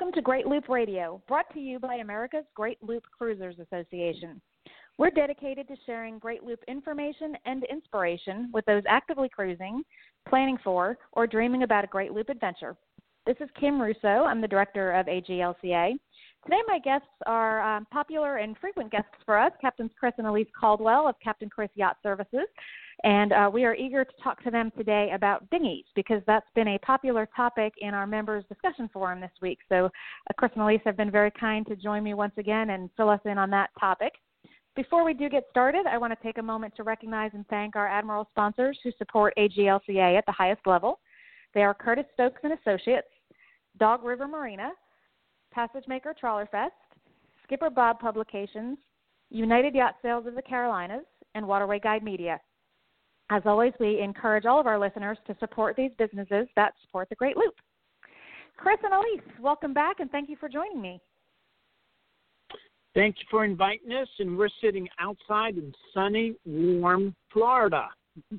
Welcome to Great Loop Radio, brought to you by America's Great Loop Cruisers Association. We're dedicated to sharing Great Loop information and inspiration with those actively cruising, planning for, or dreaming about a Great Loop adventure. This is Kim Russo. I'm the director of AGLCA. Today, my guests are um, popular and frequent guests for us Captains Chris and Alyse Caldwell of Captain Chris Yacht Services. And uh, we are eager to talk to them today about dinghies because that's been a popular topic in our members' discussion forum this week. So, uh, Chris and Alyse have been very kind to join me once again and fill us in on that topic. Before we do get started, I want to take a moment to recognize and thank our Admiral sponsors who support AGLCA at the highest level. They are Curtis Stokes and Associates, Dog River Marina, Passage Maker Trawler Fest, Skipper Bob Publications, United Yacht Sales of the Carolinas, and Waterway Guide Media. As always, we encourage all of our listeners to support these businesses that support the Great Loop. Chris and Alyse, welcome back and thank you for joining me. Thank you for inviting us, and we're sitting outside in sunny, warm Florida.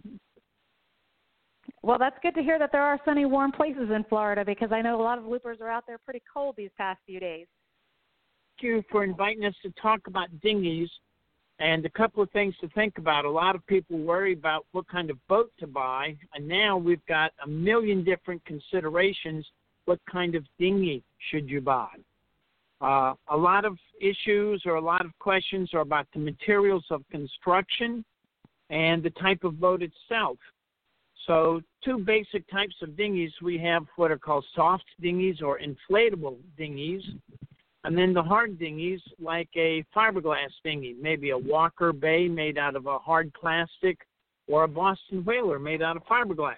Well, that's good to hear that there are sunny, warm places in Florida because I know a lot of loopers are out there pretty cold these past few days. Thank you for inviting us to talk about dinghies and a couple of things to think about. A lot of people worry about what kind of boat to buy, and now we've got a million different considerations. What kind of dinghy should you buy? Uh, a lot of issues or a lot of questions are about the materials of construction and the type of boat itself. So, two basic types of dinghies we have what are called soft dinghies or inflatable dinghies, and then the hard dinghies like a fiberglass dinghy, maybe a Walker Bay made out of a hard plastic, or a Boston Whaler made out of fiberglass.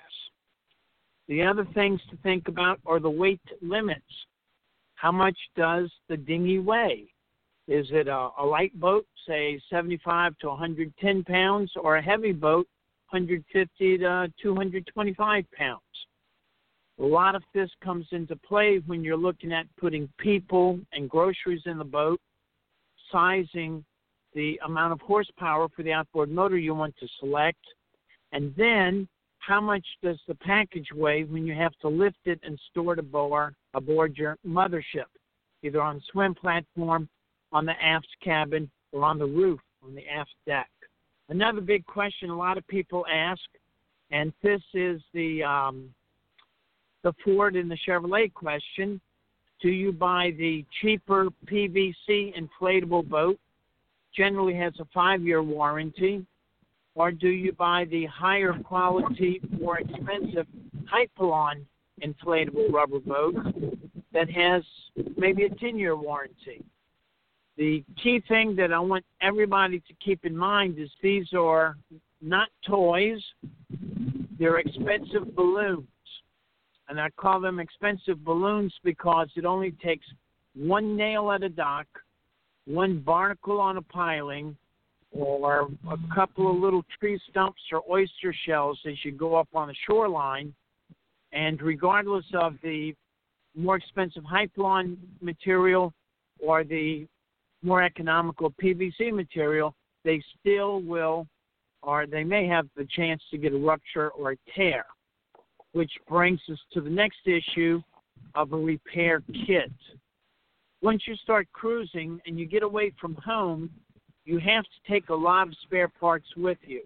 The other things to think about are the weight limits. How much does the dinghy weigh? Is it a, a light boat, say 75 to 110 pounds, or a heavy boat, 150 to 225 pounds. A lot of this comes into play when you're looking at putting people and groceries in the boat, sizing the amount of horsepower for the outboard motor you want to select, and then how much does the package weigh when you have to lift it and store it aboard, aboard your mothership, either on the swim platform, on the aft cabin, or on the roof on the aft deck. Another big question a lot of people ask, and this is the um, the Ford and the Chevrolet question: Do you buy the cheaper PVC inflatable boat? Generally has a five-year warranty, or do you buy the higher quality, more expensive Hypalon inflatable rubber boat that has maybe a 10-year warranty? the key thing that I want everybody to keep in mind is these are not toys, they're expensive balloons. And I call them expensive balloons because it only takes one nail at a dock, one barnacle on a piling, or a couple of little tree stumps or oyster shells as you go up on the shoreline. And regardless of the more expensive Hypalon material or the more economical PVC material, they still will, or they may have the chance to get a rupture or a tear, which brings us to the next issue of a repair kit. Once you start cruising and you get away from home, you have to take a lot of spare parts with you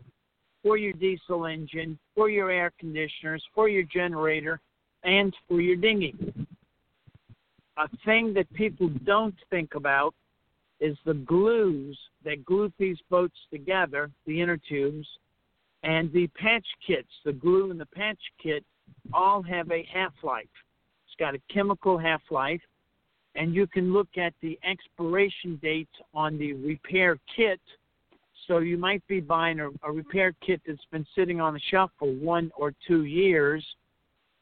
for your diesel engine, for your air conditioners, for your generator, and for your dinghy. A thing that people don't think about is the glues that glue these boats together, the inner tubes, and the patch kits, the glue and the patch kit, all have a half life. It's got a chemical half life, and you can look at the expiration dates on the repair kit. So you might be buying a, a repair kit that's been sitting on the shelf for one or two years,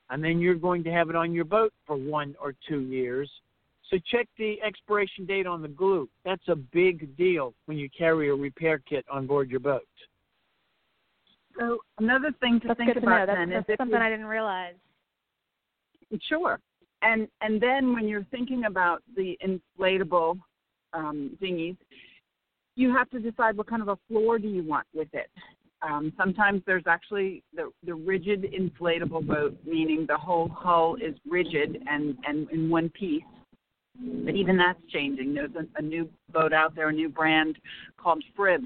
and then you're going to have it on your boat for one or two years so check the expiration date on the glue. That's a big deal when you carry a repair kit on board your boat. So another thing to that's think about to know. then that's, is something I didn't realize. Sure, and and then when you're thinking about the inflatable um, dinghies, you have to decide what kind of a floor do you want with it. Um, sometimes there's actually the, the rigid inflatable boat, meaning the whole hull is rigid and, and in one piece But even that's changing. There's a, a new boat out there, a new brand called Frib,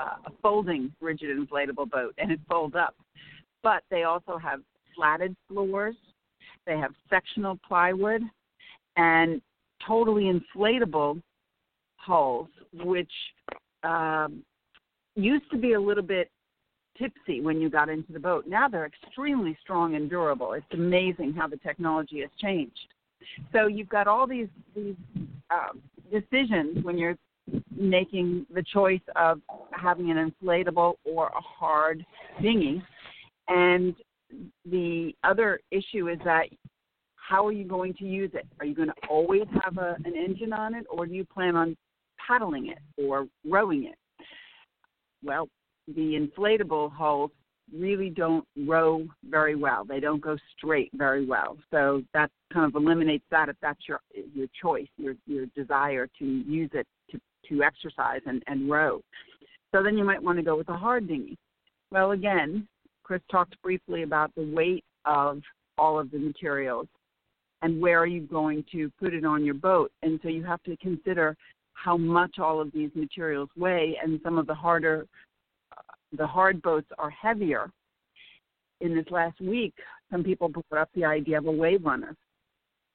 a folding rigid inflatable boat, and it folds up. But they also have slatted floors, they have sectional plywood, and totally inflatable hulls, which um, used to be a little bit tipsy when you got into the boat. Now they're extremely strong and durable. It's amazing how the technology has changed. So you've got all these these uh, decisions when you're making the choice of having an inflatable or a hard dinghy. And the other issue is that how are you going to use it? Are you going to always have a, an engine on it, or do you plan on paddling it or rowing it? Well, the inflatable hulls really don't row very well. They don't go straight very well. So that kind of eliminates that if that's your your choice, your your desire to use it to exercise and, and row. So then you might want to go with a hard dinghy. Well, again, Chris talked briefly about the weight of all of the materials and where are you going to put it on your boat. And so you have to consider how much all of these materials weigh and some of the harder uh, the hard boats are heavier. In this last week, some people brought up the idea of a wave runner.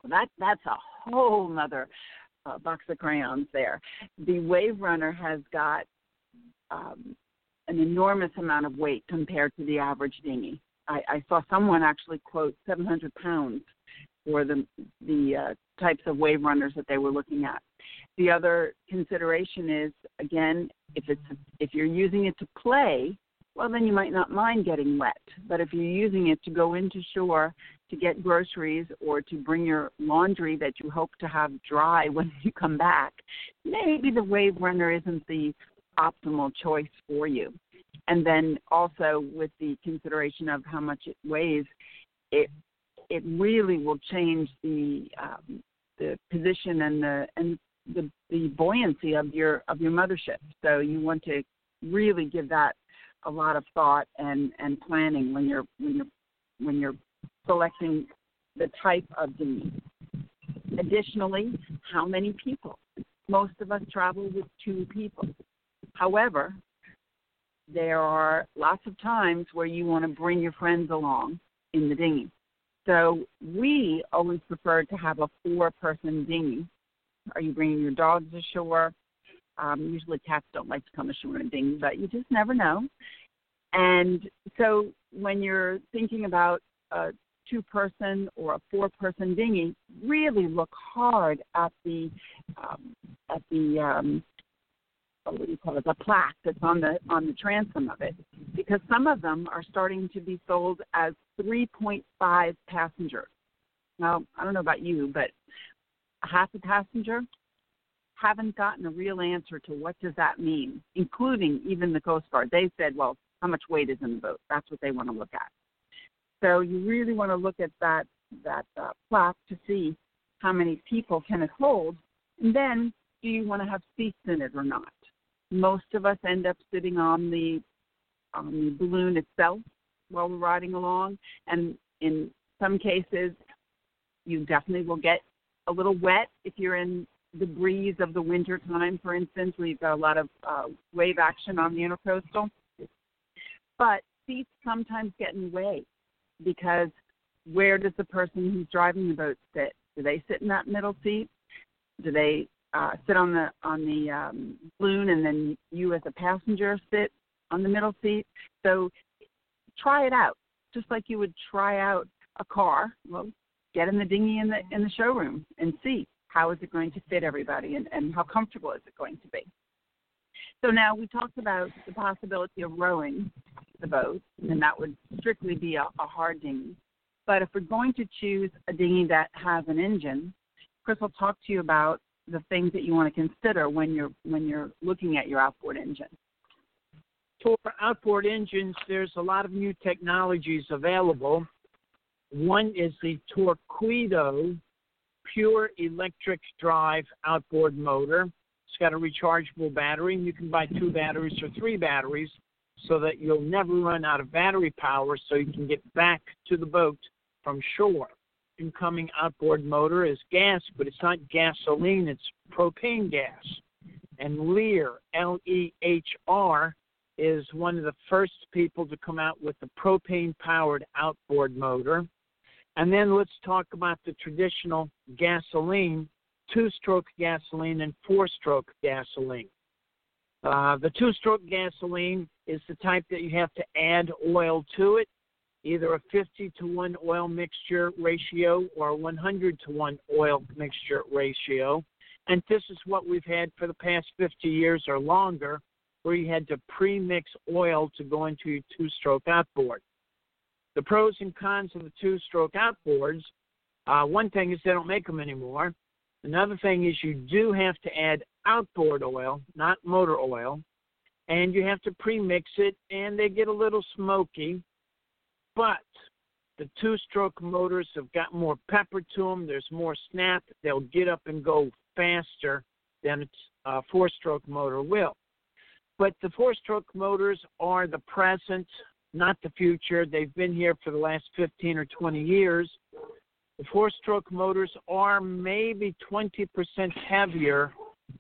That that's a whole other uh, box of crayons there. The wave runner has got um, an enormous amount of weight compared to the average dinghy. I, I saw someone actually quote 700 pounds for the the uh, types of wave runners that they were looking at. The other consideration is again, if it's if you're using it to play, well then you might not mind getting wet. But if you're using it to go into shore to get groceries or to bring your laundry that you hope to have dry when you come back, maybe the wave runner isn't the optimal choice for you. And then also with the consideration of how much it weighs, it it really will change the um, the position and the and the, the buoyancy of your of your mothership. So you want to really give that a lot of thought and and planning when you're when you're when you're selecting the type of dinghy. Additionally, how many people? Most of us travel with two people. However, there are lots of times where you want to bring your friends along in the dinghy. So we always prefer to have a four person dinghy are you bringing your dogs ashore? Um, usually cats don't like to come ashore in a dinghy, but you just never know. And so when you're thinking about a two person or a four person dinghy, really look hard at the um, at the um, what do you call it, the plaque that's on the on the transom of it, because some of them are starting to be sold as 3.5 passengers. Now I don't know about you, but half a passenger haven't gotten a real answer to what does that mean, including even the Coast Guard. They said, well, how much weight is in the boat? That's what they want to look at. So you really want to look at that that uh, plaque to see how many people can it hold, and then do you want to have seats in it or not? Most of us end up sitting on the on the balloon itself while we're riding along, and in some cases, you definitely will get a little wet if you're in the breeze of the winter time, for instance, where you've got a lot of uh, wave action on the intercoastal. But seats sometimes get in the way because where does the person who's driving the boat sit? Do they sit in that middle seat? Do they uh, sit on the on the um, balloon and then you as a passenger sit on the middle seat? So try it out, just like you would try out a car. Well, get in the dinghy in the in the showroom and see how is it going to fit everybody and, and how comfortable is it going to be. So now we talked about the possibility of rowing the boat, and that would strictly be a, a hard dinghy. But if we're going to choose a dinghy that has an engine, Chris will talk to you about the things that you want to consider when you're when you're looking at your outboard engine. For outboard engines, there's a lot of new technologies available one is the Torqeedo pure electric drive outboard motor. It's got a rechargeable battery, and you can buy two batteries or three batteries so that you'll never run out of battery power so you can get back to the boat from shore. incoming outboard motor is gas, but it's not gasoline, it's propane gas. And Lehr, L E H R, is one of the first people to come out with the propane powered outboard motor. And then let's talk about the traditional gasoline, two stroke gasoline, and four stroke gasoline. Uh, the two stroke gasoline is the type that you have to add oil to it, either a 50 to 1 oil mixture ratio or a 100 to 1 oil mixture ratio. And this is what we've had for the past 50 years or longer, where you had to pre mix oil to go into your two stroke outboard. The pros and cons of the two stroke outboards uh, one thing is they don't make them anymore. Another thing is you do have to add outboard oil, not motor oil, and you have to pre-mix it, and they get a little smoky. But the two-stroke motors have got more pepper to them. There's more snap. They'll get up and go faster than a four-stroke motor will. But the four-stroke motors are the present, not the future. They've been here for the last 15 or 20 years. The four-stroke motors are maybe 20% heavier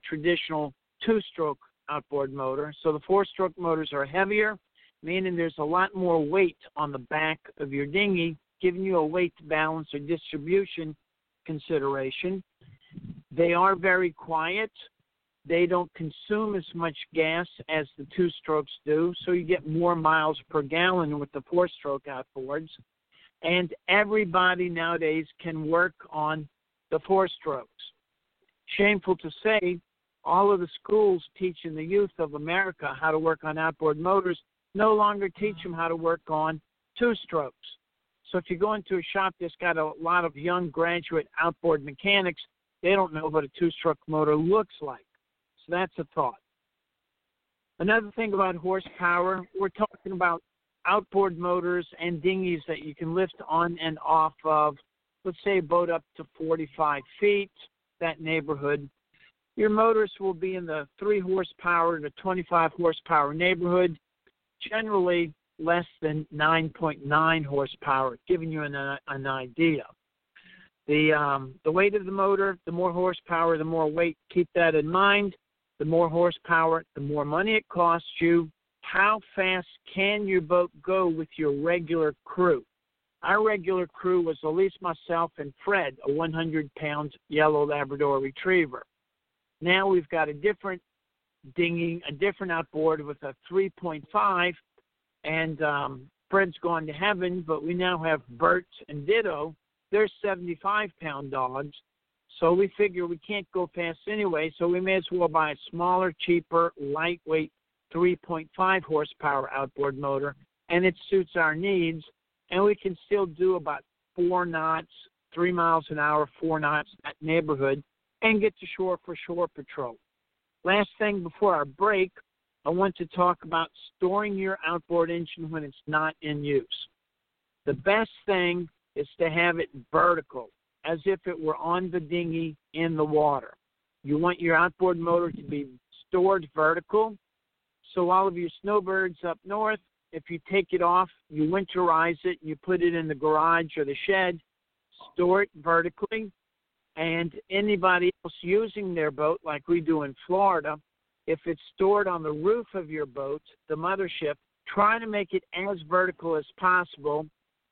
traditional two-stroke outboard motor. So the four-stroke motors are heavier, meaning there's a lot more weight on the back of your dinghy, giving you a weight balance or distribution consideration. They are very quiet. They don't consume as much gas as the two strokes do, so you get more miles per gallon with the four stroke outboards. And everybody nowadays can work on the four strokes. Shameful to say, all of the schools teaching the youth of America how to work on outboard motors no longer teach them how to work on two strokes. So if you go into a shop that's got a lot of young graduate outboard mechanics, they don't know what a two stroke motor looks like. So that's a thought. Another thing about horsepower, we're talking about outboard motors and dinghies that you can lift on and off of, let's say a boat up to 45 feet, that neighborhood. Your motors will be in the 3 horsepower to 25 horsepower neighborhood, generally less than 9.9 horsepower, giving you an, uh, an idea. The um, the weight of the motor, the more horsepower, the more weight. Keep that in mind. The more horsepower, the more money it costs you. How fast can your boat go with your regular crew? Our regular crew was Alyse, myself, and Fred, a 100 pound yellow Labrador retriever. Now we've got a different dinghy, a different outboard with a 3.5, and um, Fred's gone to heaven, but we now have Bert and Ditto. They're 75 pound dogs. So we figure we can't go fast anyway, so we may as well buy a smaller, cheaper, lightweight 3.5 horsepower outboard motor, and it suits our needs. And we can still do about four knots, three miles an hour, four knots, that neighborhood, and get to shore for shore patrol. Last thing before our break, I want to talk about storing your outboard engine when it's not in use. The best thing is to have it vertical, as if it were on the dinghy in the water. You want your outboard motor to be stored vertical so all of your snowbirds up north, if you take it off, you winterize it, you put it in the garage or the shed, store it vertically, and anybody else using their boat, like we do in Florida, if it's stored on the roof of your boat, the mothership, try to make it as vertical as possible,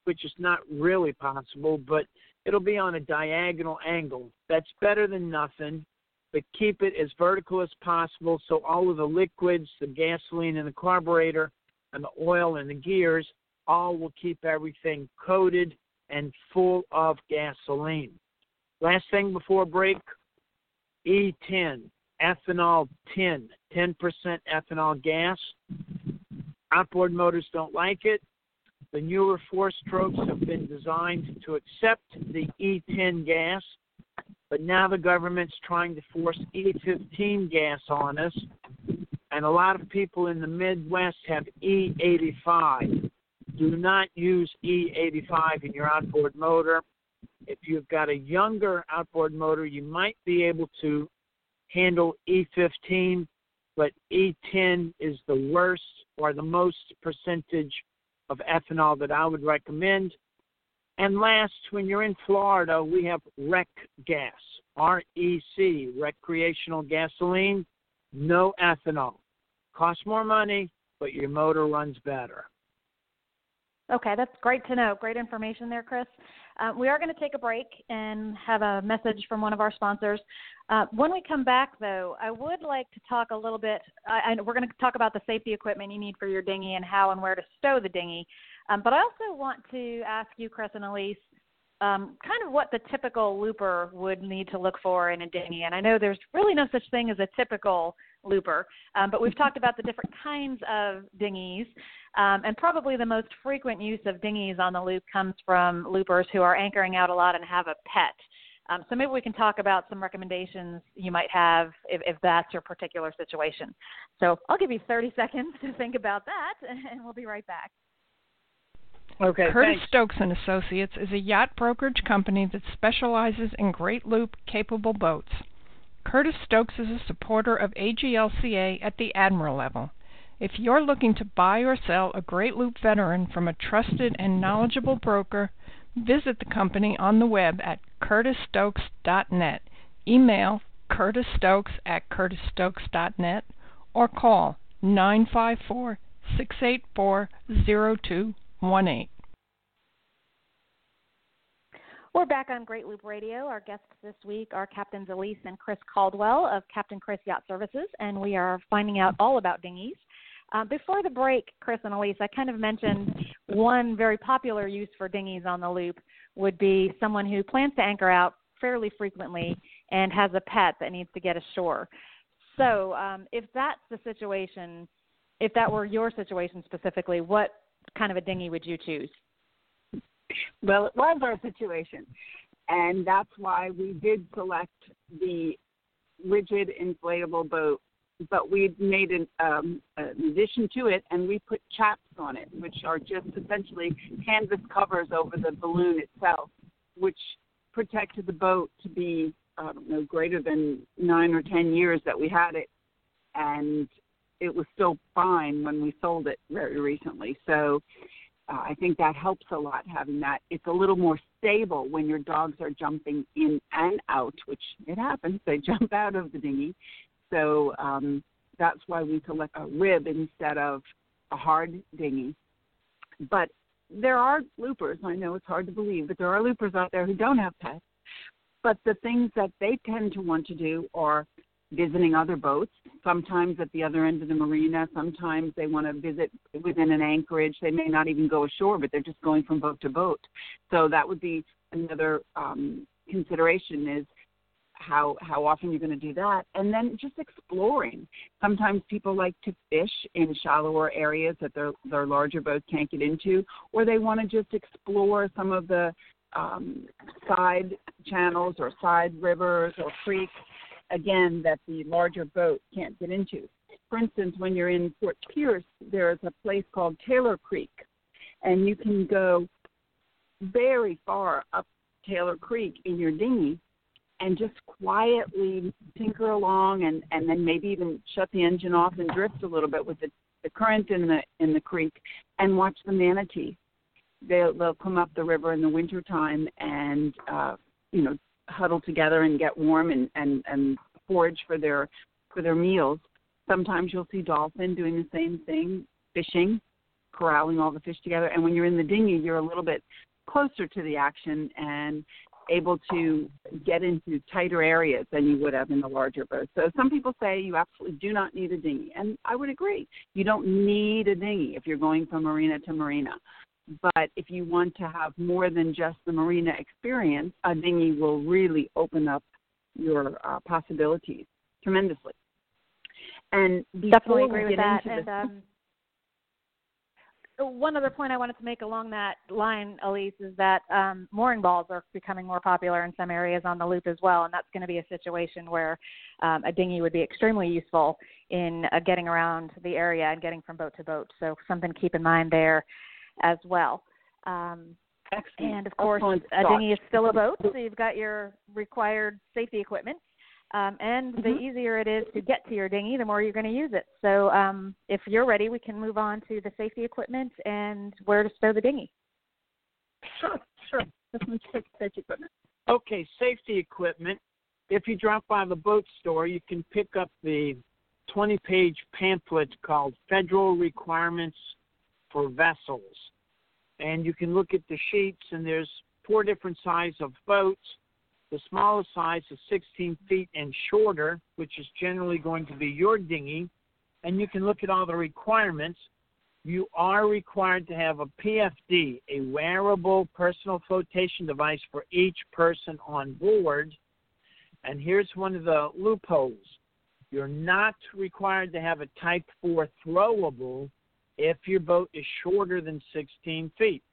which is not really possible, but it'll be on a diagonal angle. That's better than nothing but keep it as vertical as possible so all of the liquids, the gasoline and the carburetor, and the oil and the gears all will keep everything coated and full of gasoline. Last thing before break E10, ethanol 10, 10% ethanol gas. Outboard motors don't like it. The newer four strokes have been designed to accept the E10 gas but now the government's trying to force E15 gas on us, and a lot of people in the Midwest have E85. Do not use E85 in your outboard motor. If you've got a younger outboard motor, you might be able to handle E15, but E10 is the worst or the most percentage of ethanol that I would recommend. And last, when you're in Florida, we have Rec Gas, R E C, recreational gasoline, no ethanol. Costs more money, but your motor runs better. Okay, that's great to know. Great information there, Chris. Uh, we are going to take a break and have a message from one of our sponsors. Uh, when we come back, though, I would like to talk a little bit. I, we're going to talk about the safety equipment you need for your dinghy and how and where to stow the dinghy. Um, but I also want to ask you, Chris and Alyse, um, kind of what the typical looper would need to look for in a dinghy. And I know there's really no such thing as a typical looper, um, but we've talked about the different kinds of dinghies. Um, and probably the most frequent use of dinghies on the loop comes from loopers who are anchoring out a lot and have a pet. Um, so maybe we can talk about some recommendations you might have if, if that's your particular situation. So I'll give you 30 seconds to think about that, and we'll be right back. Okay. Curtis thanks. Stokes and Associates is a yacht brokerage company that specializes in great loop capable boats. Curtis Stokes is a supporter of AGLCA at the admiral level. If you're looking to buy or sell a Great Loop veteran from a trusted and knowledgeable broker, visit the company on the web at curtisstokes.net. Email curtisstokes at curtisstokes.net or call 954 684 0218. We're back on Great Loop Radio. Our guests this week are Captains Alyse and Chris Caldwell of Captain Chris Yacht Services, and we are finding out all about dinghies. Uh, before the break, Chris and Alyse, I kind of mentioned one very popular use for dinghies on the loop would be someone who plans to anchor out fairly frequently and has a pet that needs to get ashore. So, um, if that's the situation, if that were your situation specifically, what kind of a dinghy would you choose? Well, it was our situation, and that's why we did select the rigid inflatable boat but we made an, um, an addition to it, and we put chaps on it, which are just essentially canvas covers over the balloon itself, which protected the boat to be I don't know greater than nine or ten years that we had it, and it was still fine when we sold it very recently. So uh, I think that helps a lot having that. It's a little more stable when your dogs are jumping in and out, which it happens. They jump out of the dinghy, so um, that's why we select a rib instead of a hard dinghy. But there are loopers. I know it's hard to believe, but there are loopers out there who don't have pets. But the things that they tend to want to do are visiting other boats, sometimes at the other end of the marina, sometimes they want to visit within an anchorage. They may not even go ashore, but they're just going from boat to boat. So that would be another um, consideration is how how often you're going to do that. And then just exploring. Sometimes people like to fish in shallower areas that their their larger boats can't get into or they want to just explore some of the um, side channels or side rivers or creeks again that the larger boat can't get into. For instance when you're in fort pierce there's a place called taylor creek and you can go very far up taylor creek in your dinghy and just quietly tinker along and and then maybe even shut the engine off and drift a little bit with the the current in the in the creek and watch the manatee. They'll they'll come up the river in the winter time and uh you know huddle together and get warm and and and forage for their for their meals. Sometimes you'll see dolphin doing the same thing fishing corralling all the fish together. And when you're in the dinghy you're a little bit closer to the action and able to get into tighter areas than you would have in the larger boat. So some people say you absolutely do not need a dinghy, and I would agree. You don't need a dinghy if you're going from marina to marina. But if you want to have more than just the marina experience, a dinghy will really open up your uh, possibilities tremendously. And definitely agree with that. And um, one other point I wanted to make along that line, Alyse, is that um, mooring balls are becoming more popular in some areas on the loop as well, and that's going to be a situation where um, a dinghy would be extremely useful in uh, getting around the area and getting from boat to boat. So something to keep in mind there as well. Um, and of course, Excellent a dinghy is still a boat, so you've got your required safety equipment um, and the Mm-hmm. easier it is to get to your dinghy, the more you're going to use it. So um, if you're ready, we can move on to the safety equipment and where to stow the dinghy. Sure, sure. safety equipment. Okay, safety equipment. If you drop by the boat store, you can pick up the 20 page pamphlet called Federal Requirements for Vessels. And you can look at the sheets, and there's four different sizes of boats. The smallest size is 16 feet and shorter, which is generally going to be your dinghy. And you can look at all the requirements. You are required to have a PFD, a wearable personal flotation device for each person on board. And here's one of the loopholes you're not required to have a Type 4 throwable if your boat is shorter than 16 feet.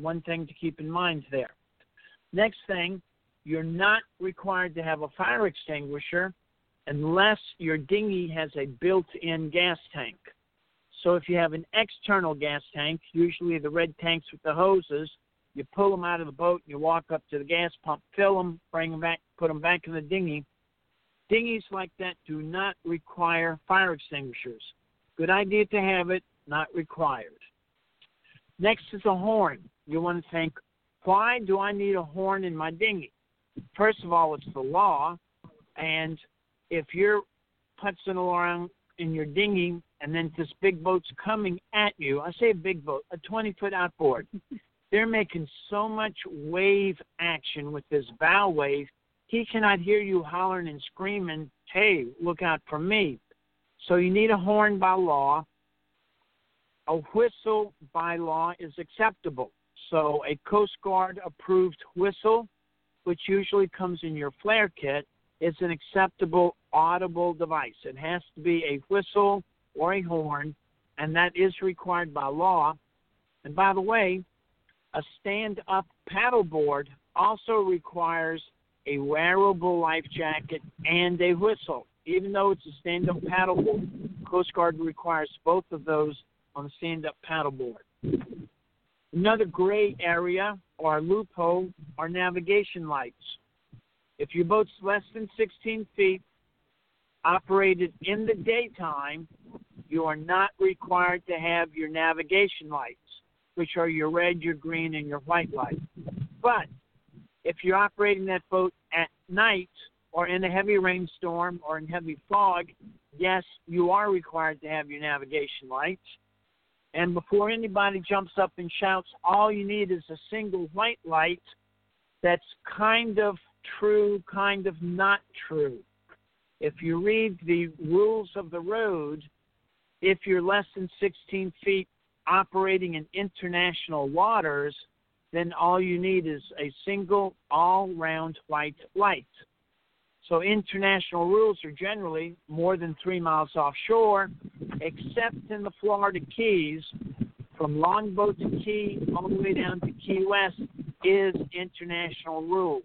One thing to keep in mind there. Next thing, you're not required to have a fire extinguisher unless your dinghy has a built in gas tank. So if you have an external gas tank, usually the red tanks with the hoses, you pull them out of the boat and you walk up to the gas pump, fill them, bring them back, put them back in the dinghy. Dinghies like that do not require fire extinguishers. Good idea to have it, not required. Next is a horn. You want to think, why do I need a horn in my dinghy? First of all, it's the law, and if you're putzing around in your dinghy and then this big boat's coming at you, I say a big boat, a 20 foot outboard, they're making so much wave action with this bow wave, he cannot hear you hollering and screaming, hey, look out for me. So you need a horn by law. A whistle by law is acceptable. So a Coast Guard approved whistle, which usually comes in your flare kit, is an acceptable audible device. It has to be a whistle or a horn, and that is required by law. And by the way, a stand up paddleboard also requires a wearable life jacket and a whistle. Even though it's a stand up paddleboard, Coast Guard requires both of those on a stand up paddleboard. Another gray area or loophole are navigation lights. If your boat's less than 16 feet, operated in the daytime, you are not required to have your navigation lights, which are your red, your green, and your white light. But if you're operating that boat at night or in a heavy rainstorm or in heavy fog, yes, you are required to have your navigation lights. And before anybody jumps up and shouts, all you need is a single white light that's kind of true, kind of not true. If you read the rules of the road, if you're less than 16 feet operating in international waters, then all you need is a single all round white light. So international rules are generally more than three miles offshore, except in the Florida Keys, from Longboat to Key all the way down to Key West is international rules.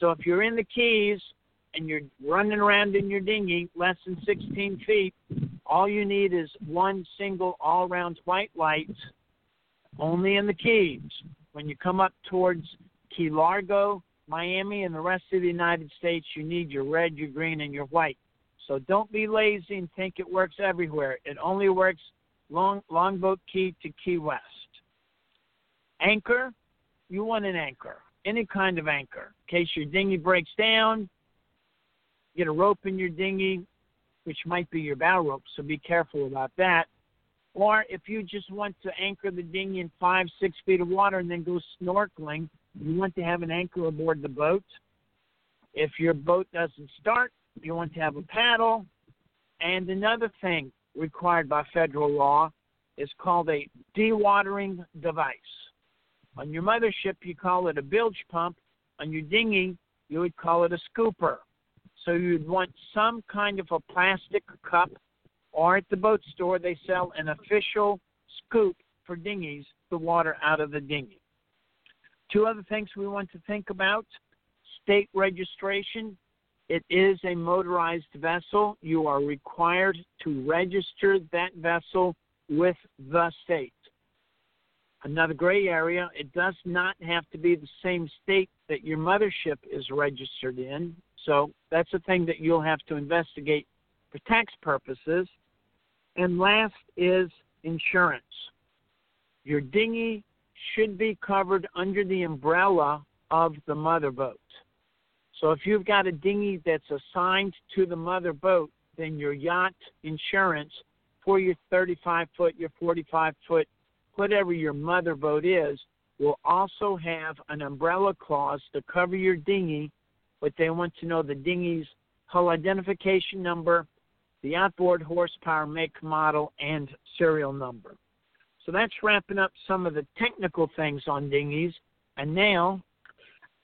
So if you're in the Keys and you're running around in your dinghy less than 16 feet, all you need is one single all round white light only in the Keys. When you come up towards Key Largo, Miami, and the rest of the United States, you need your red, your green, and your white. So don't be lazy and think it works everywhere. It only works long Longboat Key to Key West. Anchor, you want an anchor, any kind of anchor. In case your dinghy breaks down, get a rope in your dinghy, which might be your bow rope, so be careful about that. Or if you just want to anchor the dinghy in five, six feet of water and then go snorkeling, you want to have an anchor aboard the boat. If your boat doesn't start, you want to have a paddle. And another thing required by federal law is called a dewatering device. On your mothership, you call it a bilge pump. On your dinghy, you would call it a scooper. So you'd want some kind of a plastic cup or at the boat store, they sell an official scoop for dinghies, the water out of the dinghy. Two other things we want to think about state registration. It is a motorized vessel. You are required to register that vessel with the state. Another gray area, it does not have to be the same state that your mothership is registered in. So that's a thing that you'll have to investigate for tax purposes. And last is insurance. Your dinghy should be covered under the umbrella of the mother boat. So if you've got a dinghy that's assigned to the mother boat, then your yacht insurance for your 35 foot, your 45 foot, whatever your mother boat is, will also have an umbrella clause to cover your dinghy, but they want to know the dinghy's hull identification number, the outboard horsepower, make, model, and serial number. So that's wrapping up some of the technical things on dinghies. And now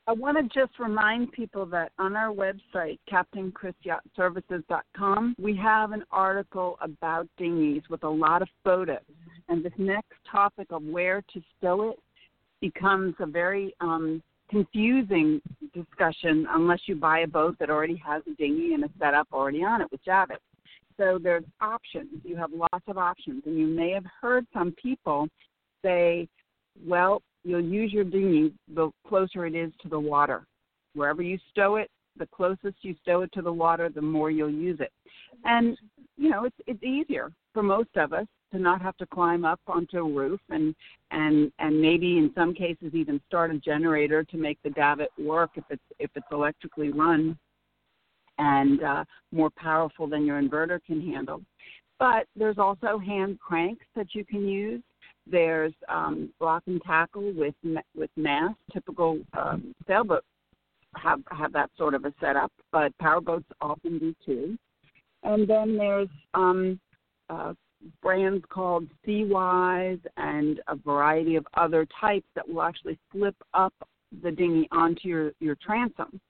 I want to just remind people that on our website, CaptainChrisYachtServices.com, we have an article about dinghies with a lot of photos. And this next topic of where to stow it becomes a very um, confusing discussion unless you buy a boat that already has a dinghy and a setup already on it with davits. So there's options. You have lots of options. And you may have heard some people say, well, you'll use your dinghy the closer it is to the water. Wherever you stow it, the closest you stow it to the water, the more you'll use it. And you know, it's it's easier for most of us to not have to climb up onto a roof and and and maybe in some cases even start a generator to make the davit work if it's if it's electrically run and uh, more powerful than your inverter can handle. But there's also hand cranks that you can use there's um, block and tackle with with mast. Typical um, sailboats have have that sort of a setup, but powerboats often do too. And then there's um, uh, brands called Seawise and a variety of other types that will actually flip up the dinghy onto your, your transom.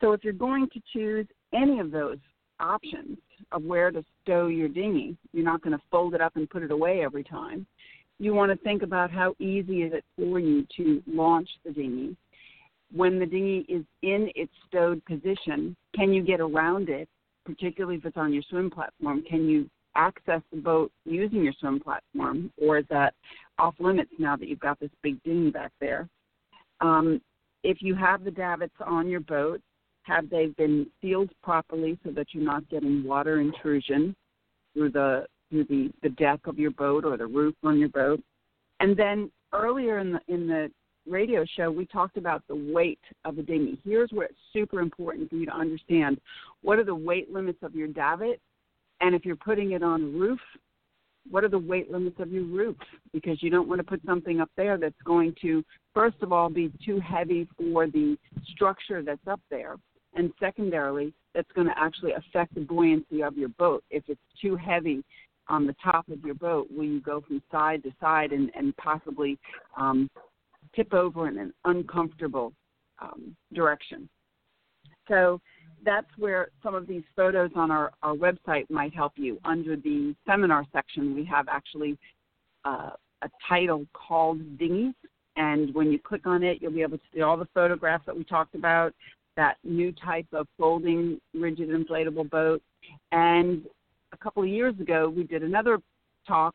So if you're going to choose any of those options of where to stow your dinghy, you're not going to fold it up and put it away every time you want to think about how easy is it for you to launch the dinghy. When the dinghy is in its stowed position, can you get around it, particularly if it's on your swim platform? Can you access the boat using your swim platform, or is that off limits now that you've got this big dinghy back there? Um, if you have the davits on your boat, have they been sealed properly so that you're not getting water intrusion through the through the, the deck of your boat or the roof on your boat. And then earlier in the in the radio show, we talked about the weight of a dinghy. Here's where it's super important for you to understand what are the weight limits of your davit, and if you're putting it on a roof, what are the weight limits of your roof? Because you don't want to put something up there that's going to, first of all, be too heavy for the structure that's up there, and secondarily, that's going to actually affect the buoyancy of your boat. If it's too heavy, on the top of your boat will you go from side to side and, and possibly um, tip over in an uncomfortable um, direction. So that's where some of these photos on our, our website might help you. Under the seminar section, we have actually uh, a title called Dinghies. And when you click on it, you'll be able to see all the photographs that we talked about, that new type of folding rigid inflatable boat, and a couple of years ago, we did another talk,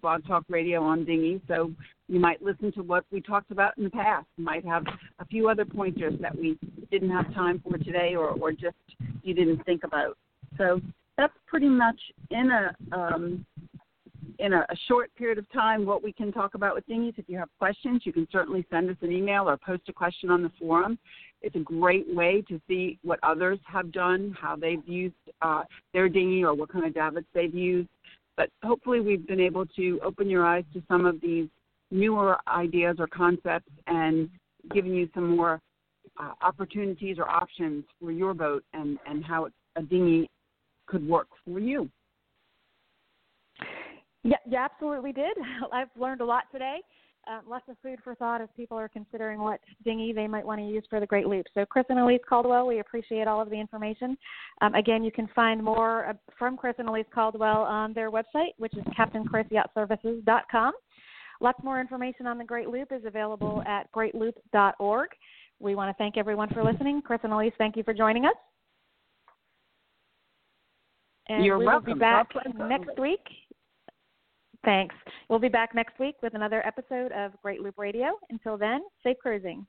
Blog Talk Radio on dinghy. So you might listen to what we talked about in the past. You might have a few other pointers that we didn't have time for today, or or just you didn't think about. So that's pretty much in a um, in a, a, short period of time what we can talk about with dinghies. If you have questions, you can certainly send us an email or post a question on the forum. It's a great way to see what others have done, how they've used uh, their dinghy, or what kind of davits they've used. But hopefully, we've been able to open your eyes to some of these newer ideas or concepts and given you some more uh, opportunities or options for your boat and, and how a dinghy could work for you. Yeah, you absolutely did. I've learned a lot today uh, lots of food for thought as people are considering what dinghy they might want to use for the Great Loop. So, Chris and Alyse Caldwell, we appreciate all of the information. Um, again, you can find more uh, from Chris and Alyse Caldwell on their website, which is CaptainChrisYachtServices.com. Lots more information on the Great Loop is available at greatloop.org. We want to thank everyone for listening. Chris and Alyse, thank you for joining us. And You're we welcome. will be back next week Thanks. We'll be back next week with another episode of Great Loop Radio. Until then, safe cruising.